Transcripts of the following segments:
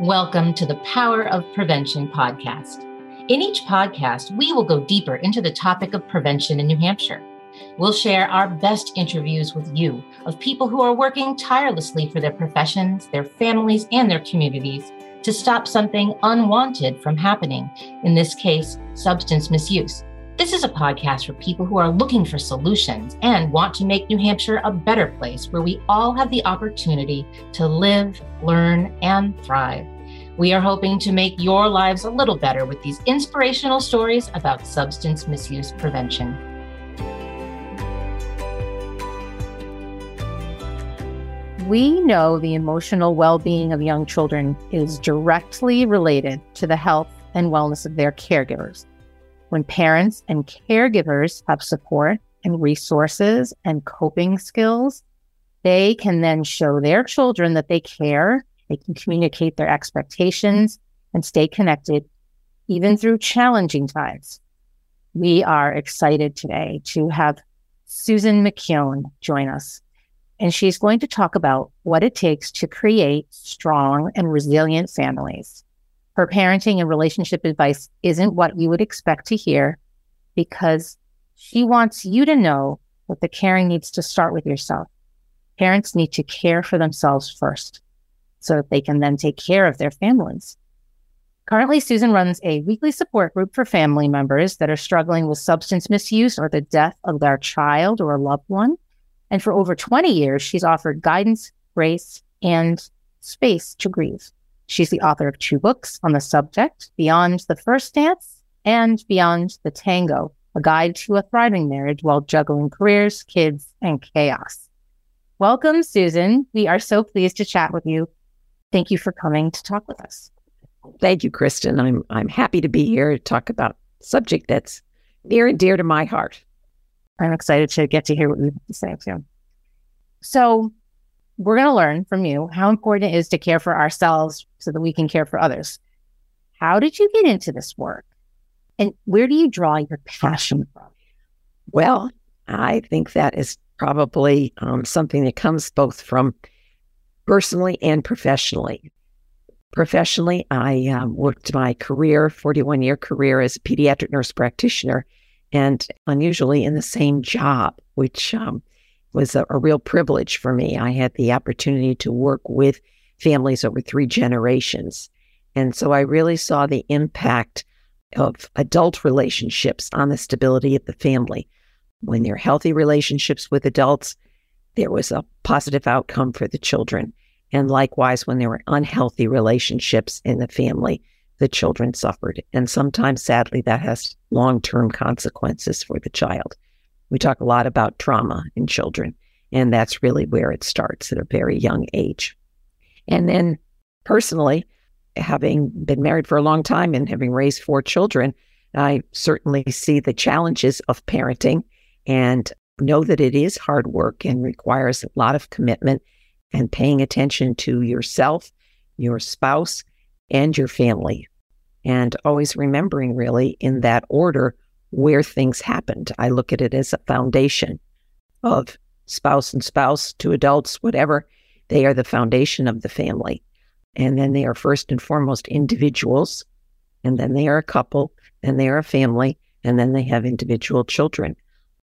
Welcome to the Power of Prevention podcast. In each podcast, we will go deeper into the topic of prevention in New Hampshire. We'll share our best interviews with you of people who are working tirelessly for their professions, their families, and their communities to stop something unwanted from happening, in this case, substance misuse. This is a podcast for people who are looking for solutions and want to make New Hampshire a better place where we all have the opportunity to live, learn, and thrive. We are hoping to make your lives a little better with these inspirational stories about substance misuse prevention. We know the emotional well being of young children is directly related to the health and wellness of their caregivers. When parents and caregivers have support and resources and coping skills, they can then show their children that they care, they can communicate their expectations and stay connected even through challenging times. We are excited today to have Susan McKeown join us. And she's going to talk about what it takes to create strong and resilient families her parenting and relationship advice isn't what you would expect to hear because she wants you to know that the caring needs to start with yourself. Parents need to care for themselves first so that they can then take care of their families. Currently, Susan runs a weekly support group for family members that are struggling with substance misuse or the death of their child or loved one. And for over 20 years, she's offered guidance, grace, and space to grieve. She's the author of two books on the subject Beyond the First Dance and Beyond the Tango, a guide to a thriving marriage while juggling careers, kids, and chaos. Welcome, Susan. We are so pleased to chat with you. Thank you for coming to talk with us. Thank you, Kristen. I'm I'm happy to be here to talk about a subject that's near and dear to my heart. I'm excited to get to hear what you have to say too. So we're going to learn from you how important it is to care for ourselves so that we can care for others. How did you get into this work? And where do you draw your passion from? Well, I think that is probably um, something that comes both from personally and professionally. Professionally, I um, worked my career, 41 year career as a pediatric nurse practitioner, and unusually in the same job, which um, was a, a real privilege for me. I had the opportunity to work with families over three generations. And so I really saw the impact of adult relationships on the stability of the family. When there are healthy relationships with adults, there was a positive outcome for the children. And likewise, when there were unhealthy relationships in the family, the children suffered. And sometimes, sadly, that has long term consequences for the child. We talk a lot about trauma in children, and that's really where it starts at a very young age. And then personally, having been married for a long time and having raised four children, I certainly see the challenges of parenting and know that it is hard work and requires a lot of commitment and paying attention to yourself, your spouse, and your family. And always remembering, really, in that order, where things happened. I look at it as a foundation of spouse and spouse to adults, whatever. They are the foundation of the family. And then they are first and foremost individuals. And then they are a couple. And they are a family. And then they have individual children.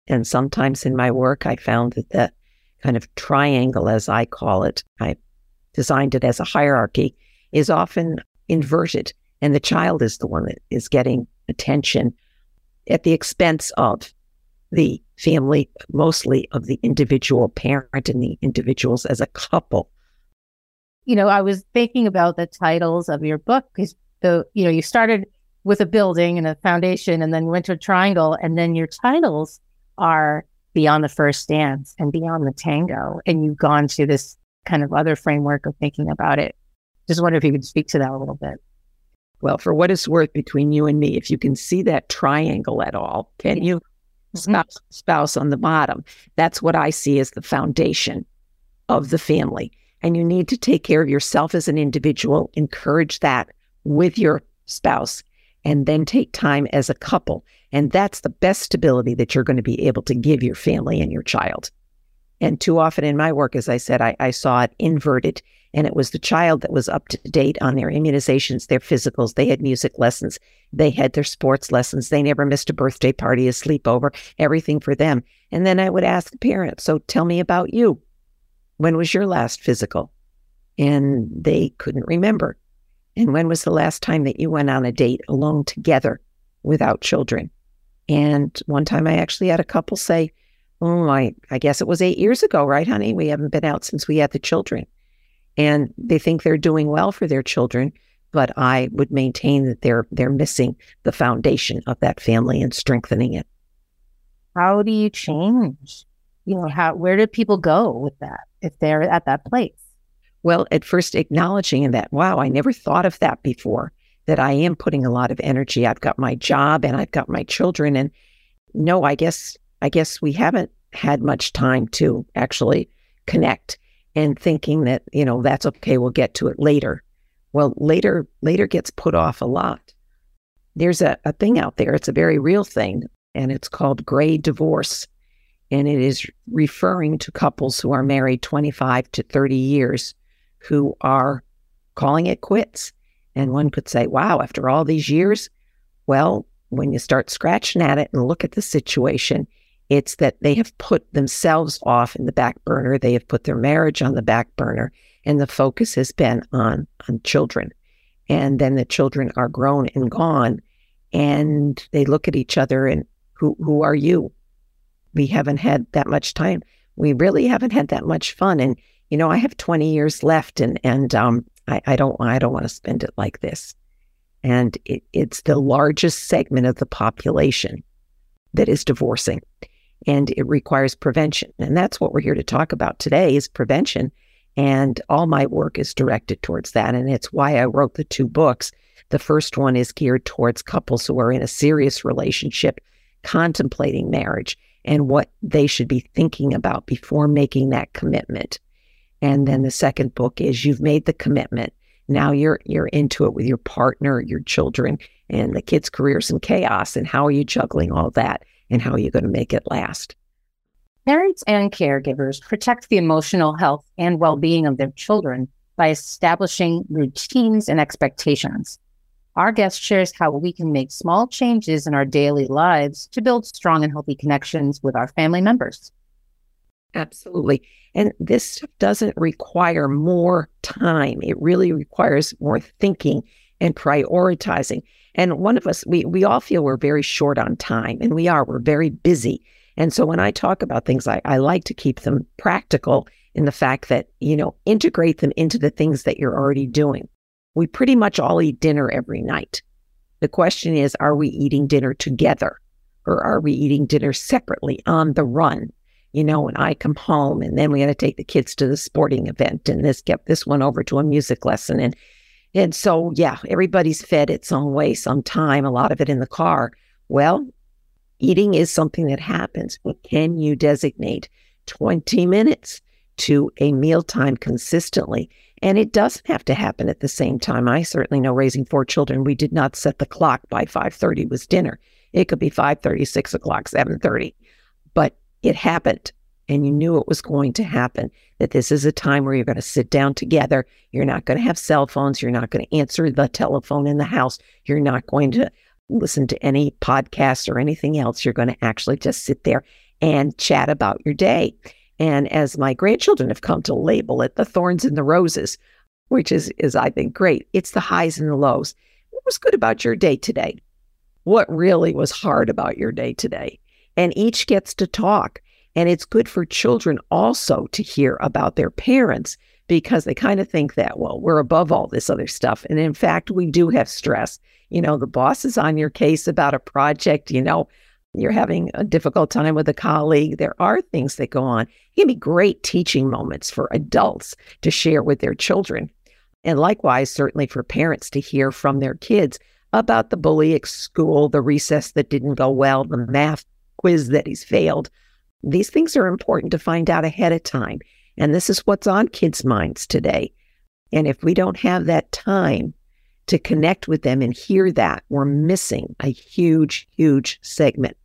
And sometimes in my work, I found that that kind of triangle, as I call it, I designed it as a hierarchy, is often inverted. And the child is the one that is getting attention at the expense of the family, mostly of the individual parent and the individuals as a couple. You know, I was thinking about the titles of your book because the, you know, you started with a building and a foundation and then went to a triangle and then your titles are beyond the first dance and beyond the tango. And you've gone to this kind of other framework of thinking about it. Just wonder if you could speak to that a little bit. Well, for what it's worth between you and me, if you can see that triangle at all, can you? Mm-hmm. Spouse, spouse on the bottom. That's what I see as the foundation of the family. And you need to take care of yourself as an individual, encourage that with your spouse, and then take time as a couple. And that's the best stability that you're going to be able to give your family and your child. And too often in my work, as I said, I, I saw it inverted And it was the child that was up to date on their immunizations, their physicals. They had music lessons. They had their sports lessons. They never missed a birthday party, a sleepover, everything for them. And then I would ask the parent, So tell me about you. When was your last physical? And they couldn't remember. And when was the last time that you went on a date alone together without children? And one time I actually had a couple say, Oh, I, I guess it was eight years ago, right, honey? We haven't been out since we had the children. And they think they're doing well for their children, but I would maintain that they're they're missing the foundation of that family and strengthening it. How do you change? You know, how where do people go with that if they're at that place? Well, at first acknowledging that, wow, I never thought of that before, that I am putting a lot of energy. I've got my job and I've got my children. And no, I guess I guess we haven't had much time to actually connect and thinking that, you know, that's okay, we'll get to it later. Well, later later gets put off a lot. There's a, a thing out there, it's a very real thing, and it's called gray divorce. And it is referring to couples who are married 25 to 30 years who are calling it quits. And one could say, wow, after all these years, well, when you start scratching at it and look at the situation, it's that they have put themselves off in the back burner. They have put their marriage on the back burner, and the focus has been on on children. And then the children are grown and gone, and they look at each other and who who are you? We haven't had that much time. We really haven't had that much fun. And you know, I have 20 years left, and and um, I, I don't I don't want to spend it like this. And it, it's the largest segment of the population that is divorcing and it requires prevention. And that's what we're here to talk about today is prevention. And all my work is directed towards that. And it's why I wrote the two books. The first one is geared towards couples who are in a serious relationship, contemplating marriage and what they should be thinking about before making that commitment. And then the second book is you've made the commitment. Now you're you're into it with your partner, your children, and the kids' careers in chaos. And how are you juggling all that? And how you're you going to make it last? Parents and caregivers protect the emotional health and well being of their children by establishing routines and expectations. Our guest shares how we can make small changes in our daily lives to build strong and healthy connections with our family members. Absolutely. And this stuff doesn't require more time. It really requires more thinking and prioritizing. And one of us, we we all feel we're very short on time, and we are. We're very busy. And so when I talk about things, I, I like to keep them practical in the fact that, you know, integrate them into the things that you're already doing. We pretty much all eat dinner every night. The question is, are we eating dinner together or are we eating dinner separately on the run? You know, when I come home and then we got to take the kids to the sporting event and this get this one over to a music lesson and and so, yeah, everybody's fed its own way sometime, a lot of it in the car. Well, eating is something that happens, but can you designate 20 minutes to a mealtime consistently? And it doesn't have to happen at the same time. I certainly know raising four children, we did not set the clock by 5.30 was dinner. It could be 5.30, 6 o'clock, 7.30. But it happened and you knew it was going to happen, that this is a time where you're going to sit down together. You're not going to have cell phones. You're not going to answer the telephone in the house. You're not going to listen to any podcast or anything else. You're going to actually just sit there and chat about your day. And as my grandchildren have come to label it, the thorns and the roses, which is, is I think, great. It's the highs and the lows. What was good about your day today? What really was hard about your day today? And each gets to talk. And it's good for children also to hear about their parents because they kind of think that, well, we're above all this other stuff. And in fact, we do have stress. You know, the boss is on your case about a project, you know, you're having a difficult time with a colleague. There are things that go on. It can be great teaching moments for adults to share with their children. And likewise, certainly for parents to hear from their kids about the bully at school, the recess that didn't go well, the math quiz that he's failed, these things are important to find out ahead of time. And this is what's on kids' minds today. And if we don't have that time to connect with them and hear that, we're missing a huge, huge segment.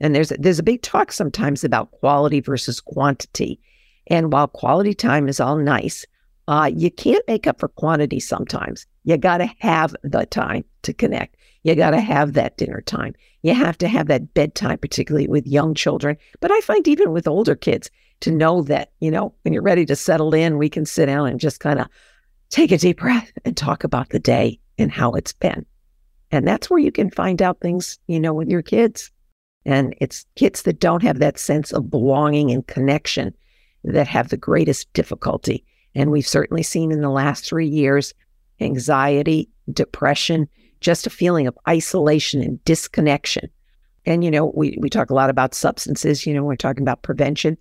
And there's a, there's a big talk sometimes about quality versus quantity. And while quality time is all nice, Uh, you can't make up for quantity sometimes. You got to have the time to connect. You got to have that dinner time. You have to have that bedtime, particularly with young children. But I find even with older kids to know that, you know, when you're ready to settle in, we can sit down and just kind of take a deep breath and talk about the day and how it's been. And that's where you can find out things, you know, with your kids. And it's kids that don't have that sense of belonging and connection that have the greatest difficulty. And we've certainly seen in the last three years anxiety, depression, just a feeling of isolation and disconnection. And, you know, we, we talk a lot about substances, you know, we're talking about prevention.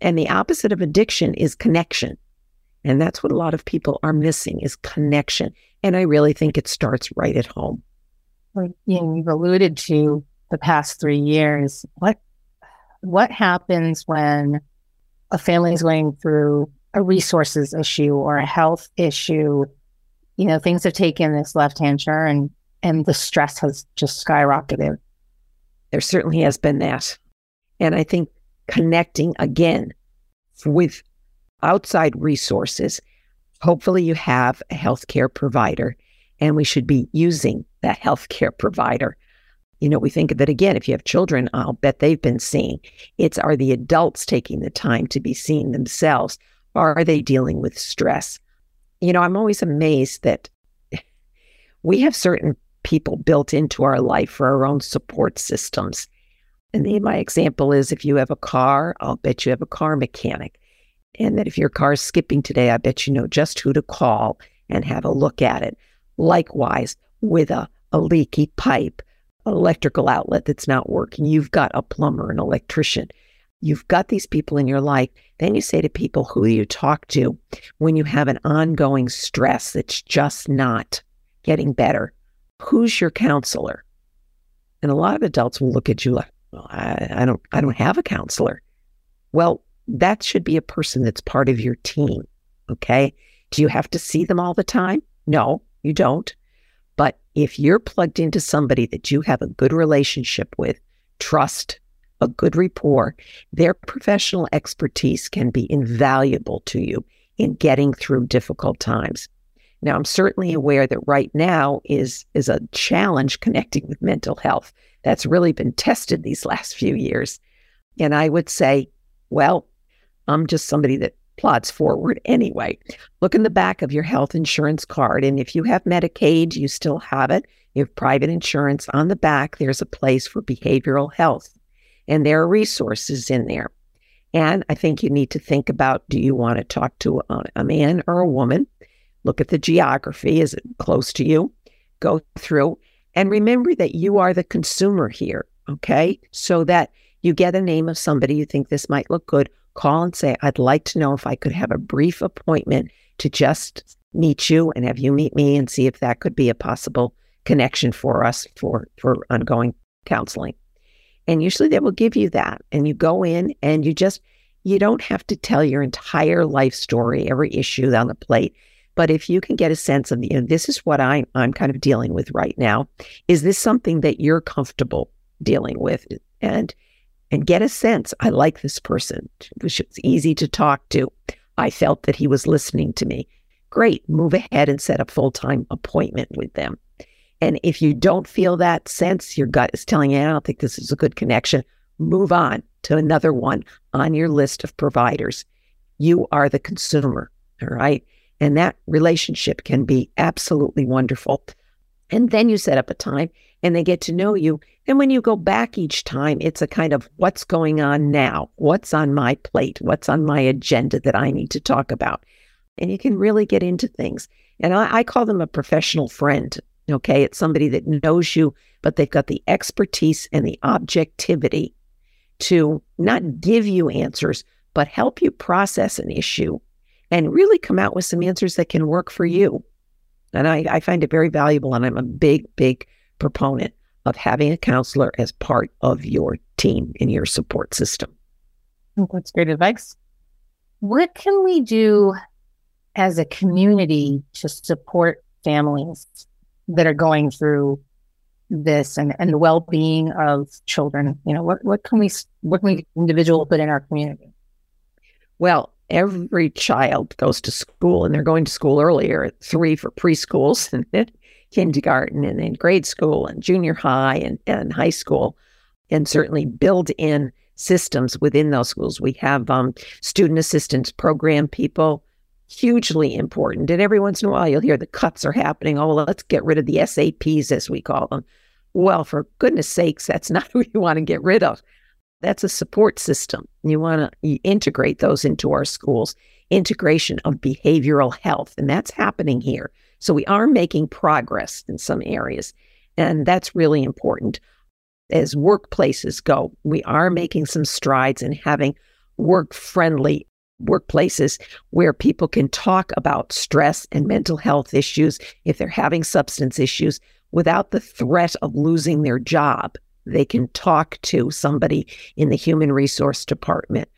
And the opposite of addiction is connection. And that's what a lot of people are missing is connection. And I really think it starts right at home. You know, you've alluded to the past three years. What what happens when a family is going through a resources issue or a health issue? You know, things have taken this left hand turn and and the stress has just skyrocketed. There certainly has been that. And I think connecting again with outside resources. Hopefully, you have a healthcare provider, and we should be using that healthcare provider. You know, we think of it again. If you have children, I'll bet they've been seen. It's are the adults taking the time to be seen themselves? Or are they dealing with stress? You know, I'm always amazed that we have certain people built into our life for our own support systems. And the, my example is if you have a car, I'll bet you have a car mechanic. And that if your car's skipping today, I bet you know just who to call and have a look at it. Likewise, with a, a leaky pipe, electrical outlet that's not working, you've got a plumber, an electrician. You've got these people in your life. Then you say to people, who you talk to when you have an ongoing stress that's just not getting better? Who's your counselor? And a lot of adults will look at you like, well, I, I don't I don't have a counselor. Well, that should be a person that's part of your team. Okay. Do you have to see them all the time? No, you don't. But if you're plugged into somebody that you have a good relationship with, trust, a good rapport, their professional expertise can be invaluable to you in getting through difficult times. Now, I'm certainly aware that right now is is a challenge connecting with mental health. That's really been tested these last few years. And I would say, well, I'm just somebody that plods forward anyway. Look in the back of your health insurance card. And if you have Medicaid, you still have it. You have private insurance. On the back, there's a place for behavioral health. And there are resources in there. And I think you need to think about do you want to talk to a, a man or a woman? Look at the geography. Is it close to you? Go through and remember that you are the consumer here. Okay. So that you get a name of somebody you think this might look good call and say, I'd like to know if I could have a brief appointment to just meet you and have you meet me and see if that could be a possible connection for us for, for ongoing counseling. And usually they will give you that. And you go in and you just, you don't have to tell your entire life story, every issue on the plate. But if you can get a sense of, you know, this is what I'm, I'm kind of dealing with right now. Is this something that you're comfortable dealing with? And and get a sense I like this person. It was easy to talk to. I felt that he was listening to me. Great, move ahead and set a full time appointment with them. And if you don't feel that sense, your gut is telling you, I don't think this is a good connection, move on to another one on your list of providers. You are the consumer, all right? And that relationship can be absolutely wonderful. And then you set up a time and they get to know you. And when you go back each time, it's a kind of what's going on now? What's on my plate? What's on my agenda that I need to talk about? And you can really get into things. And I, I call them a professional friend. Okay. It's somebody that knows you, but they've got the expertise and the objectivity to not give you answers, but help you process an issue and really come out with some answers that can work for you. And I, I find it very valuable. And I'm a big, big proponent of having a counselor as part of your team in your support system. Oh, that's great advice. What can we do as a community to support families that are going through this and, and the well-being of children? You know, what, what can we what can we individual put in our community? Well, every child goes to school and they're going to school earlier at three for preschools and then kindergarten and then grade school and junior high and, and high school, and certainly build in systems within those schools. We have um, student assistance program people, hugely important. And every once in a while, you'll hear the cuts are happening. Oh, well, let's get rid of the SAPs, as we call them. Well, for goodness sakes, that's not who you want to get rid of. That's a support system. You want to integrate those into our schools, integration of behavioral health. And that's happening here. So we are making progress in some areas. And that's really important. As workplaces go, we are making some strides in having work friendly workplaces where people can talk about stress and mental health issues if they're having substance issues without the threat of losing their job. They can talk to somebody in the human resource department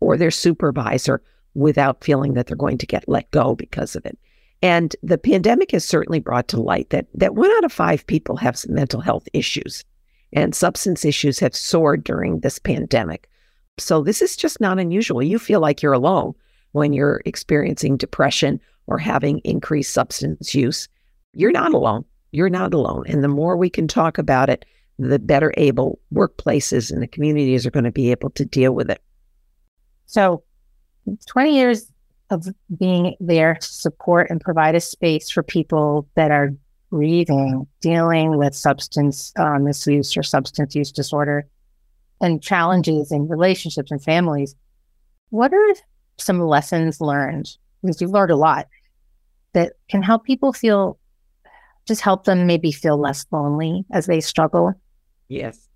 or their supervisor without feeling that they're going to get let go because of it. And the pandemic has certainly brought to light that that one out of five people have some mental health issues, and substance issues have soared during this pandemic. So this is just not unusual. You feel like you're alone when you're experiencing depression or having increased substance use. You're not alone. You're not alone. And the more we can talk about it, the better able workplaces and the communities are going to be able to deal with it. So, 20 years of being there to support and provide a space for people that are grieving, dealing with substance uh, misuse or substance use disorder and challenges in relationships and families. What are some lessons learned? Because you've learned a lot that can help people feel, just help them maybe feel less lonely as they struggle Yes.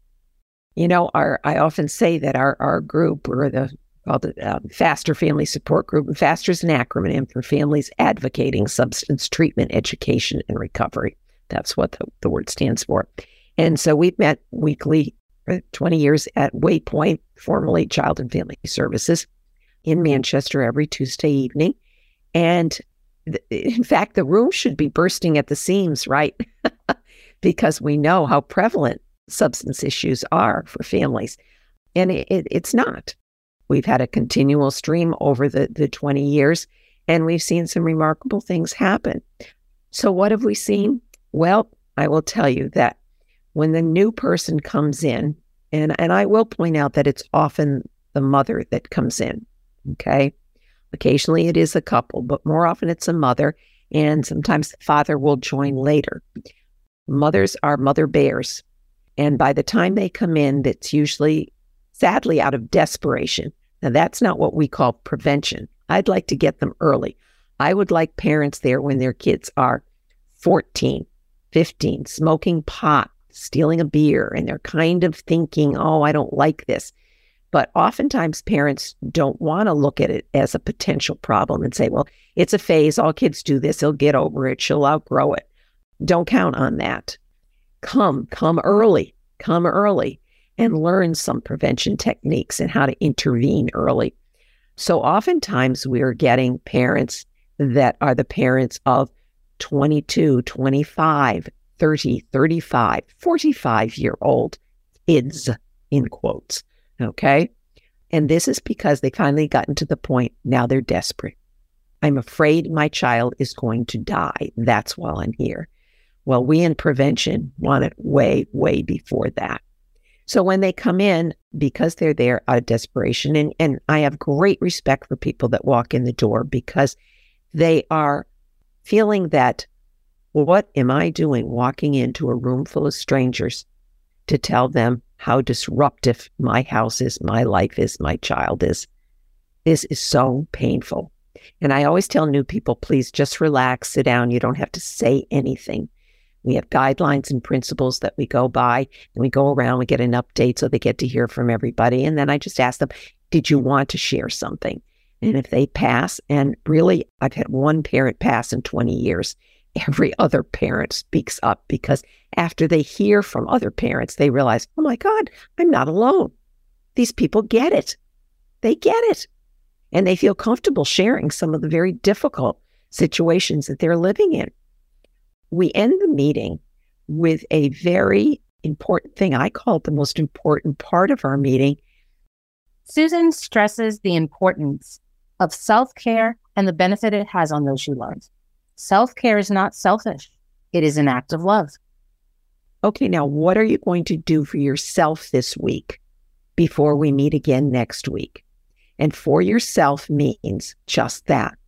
You know, our I often say that our our group or the called the uh, Faster Family Support Group, Faster is an acronym for Families Advocating Substance Treatment Education and Recovery. That's what the, the word stands for. And so we've met weekly for 20 years at Waypoint, formerly Child and Family Services, in Manchester every Tuesday evening. And th- in fact, the room should be bursting at the seams, right? because we know how prevalent substance issues are for families. And it, it, it's not. We've had a continual stream over the, the 20 years, and we've seen some remarkable things happen. So, what have we seen? Well, I will tell you that when the new person comes in, and, and I will point out that it's often the mother that comes in, okay? Occasionally it is a couple, but more often it's a mother, and sometimes the father will join later. Mothers are mother bears. And by the time they come in, that's usually sadly out of desperation. Now, that's not what we call prevention. I'd like to get them early. I would like parents there when their kids are 14, 15, smoking pot, stealing a beer, and they're kind of thinking, oh, I don't like this. But oftentimes parents don't want to look at it as a potential problem and say, well, it's a phase. All kids do this. He'll get over it. She'll outgrow it. Don't count on that come, come early, come early and learn some prevention techniques and how to intervene early. So oftentimes we're getting parents that are the parents of 22, 25, 30, 35, 45 year old kids, in quotes. Okay. And this is because they finally gotten to the point now they're desperate. I'm afraid my child is going to die. That's why I'm here. Well, we in prevention want it way, way before that. So when they come in, because they're there out of desperation, and, and I have great respect for people that walk in the door because they are feeling that, what am I doing walking into a room full of strangers to tell them how disruptive my house is, my life is, my child is? This is so painful. And I always tell new people, please just relax, sit down. You don't have to say anything. We have guidelines and principles that we go by, and we go around, we get an update so they get to hear from everybody. And then I just ask them, Did you want to share something? And if they pass, and really, I've had one parent pass in 20 years, every other parent speaks up because after they hear from other parents, they realize, Oh my God, I'm not alone. These people get it. They get it. And they feel comfortable sharing some of the very difficult situations that they're living in we end the meeting with a very important thing. I call it the most important part of our meeting. Susan stresses the importance of self care and the benefit it has on those you love. Self care is not selfish, it is an act of love. Okay, now what are you going to do for yourself this week before we meet again next week? And for yourself means just that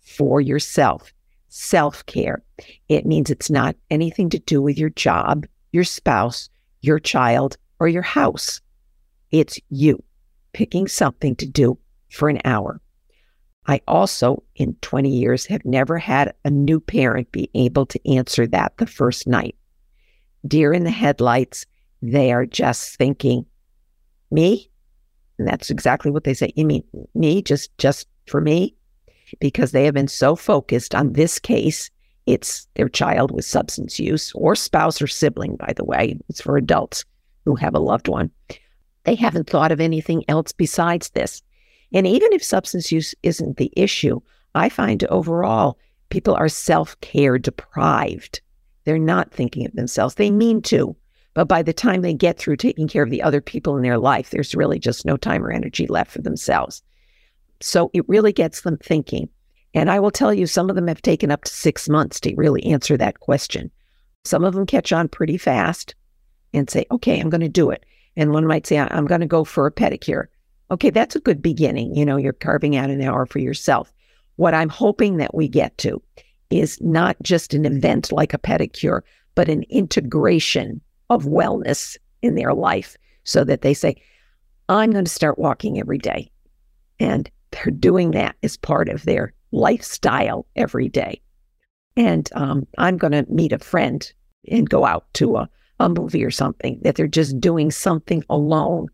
for yourself, self care. It means it's not anything to do with your job, your spouse, your child, or your house. It's you picking something to do for an hour. I also, in 20 years, have never had a new parent be able to answer that the first night. Deer in the headlights, they are just thinking, me? And that's exactly what they say. You mean me, just just for me? Because they have been so focused on this case. It's their child with substance use or spouse or sibling, by the way. It's for adults who have a loved one. They haven't thought of anything else besides this. And even if substance use isn't the issue, I find overall people are self care deprived. They're not thinking of themselves. They mean to, but by the time they get through taking care of the other people in their life, there's really just no time or energy left for themselves. So it really gets them thinking. And I will tell you, some of them have taken up to six months to really answer that question. Some of them catch on pretty fast and say, okay, I'm going to do it. And one might say, I'm going to go for a pedicure. Okay, that's a good beginning. You know, you're carving out an hour for yourself. What I'm hoping that we get to is not just an event like a pedicure, but an integration of wellness in their life so that they say, I'm going to start walking every day. And they're doing that as part of their lifestyle every day. And um, I'm going to meet a friend and go out to a, a movie or something, that they're just doing something alone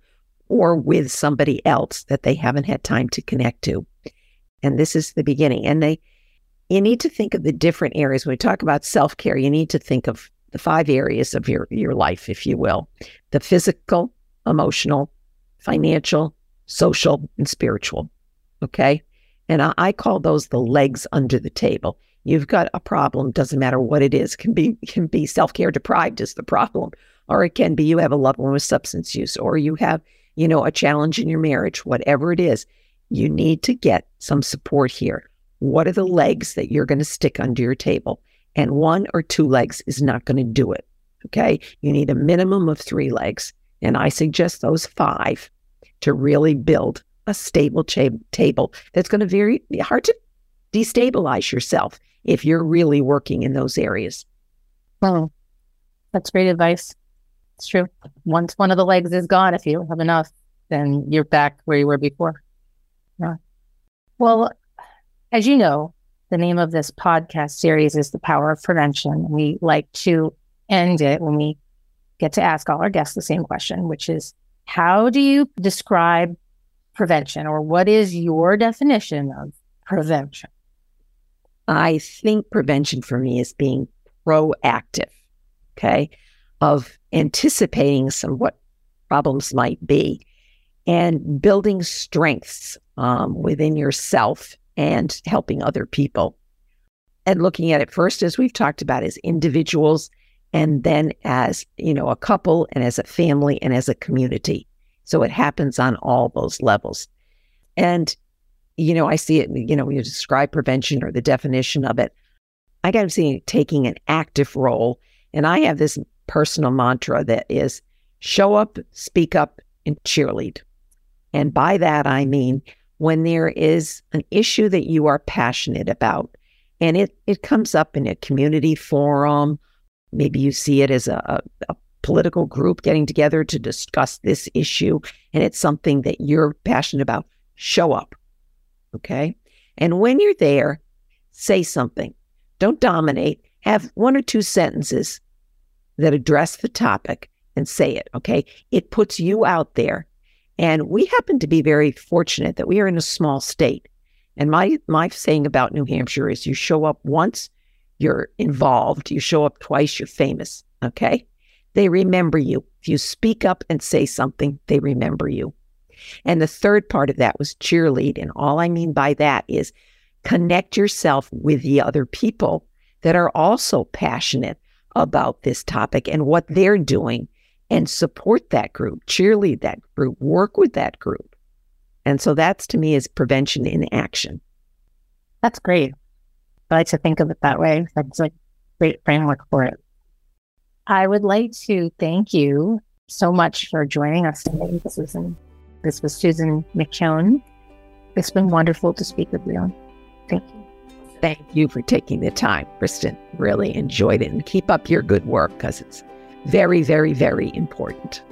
or with somebody else that they haven't had time to connect to. And this is the beginning. And they, you need to think of the different areas. When we talk about self care, you need to think of the five areas of your, your life, if you will the physical, emotional, financial, social, and spiritual. Okay. And I, I call those the legs under the table. You've got a problem, doesn't matter what it is, can be can be self-care deprived is the problem. Or it can be you have a loved one with substance use, or you have, you know, a challenge in your marriage, whatever it is, you need to get some support here. What are the mm-hmm. legs that you're going to stick under your table? And one or two legs is not going to do it. Okay. You need a minimum of three legs. And I suggest those five to really build a stable cha- table that's going to very hard to destabilize yourself if you're really working in those areas. Well, that's great advice. It's true. Once one of the legs is gone, if you don't have enough, then you're back where you were before. Yeah. Well, as you know, the name of this podcast series is The Power of Prevention. We like to end it when we get to ask all our guests the same question, which is how do you describe prevention or what is your definition of prevention? I think prevention for me is being proactive, okay, of anticipating some what problems might be and building strengths um, within yourself and helping other people. And looking at it first, as we've talked about, as individuals, and then as, you know, a couple and as a family and as a community. So it happens on all those levels. And, you know, I see it, you know, when you describe prevention or the definition of it, I got to see taking an active role. And I have this personal mantra that is show up, speak up, and cheerlead. And by that, I mean when there is an issue that you are passionate about and it, it comes up in a community forum, maybe you see it as a, a political group getting together to discuss this issue, and it's something that you're passionate about, show up. Okay. And when you're there, say something. Don't dominate. Have one or two sentences that address the topic and say it. Okay. It puts you out there and we happen to be very fortunate that we are in a small state. And my my saying about New Hampshire is you show up once, you're involved. You show up twice, you're famous. Okay. They remember you. If you speak up and say something, they remember you. And the third part of that was cheerlead. And all I mean by that is connect yourself with the other people that are also passionate about this topic and what they're doing and support that group, cheerlead that group, work with that group. And so that's to me is prevention in action. That's great. I like to think of it that way. That's a great framework for it. I would like to thank you so much for joining us today. This was an, this was Susan McKeown. It's been wonderful to speak with you. Thank you. Thank you for taking the time, Kristen. Really enjoyed it and keep up your good work because it's very, very, very important.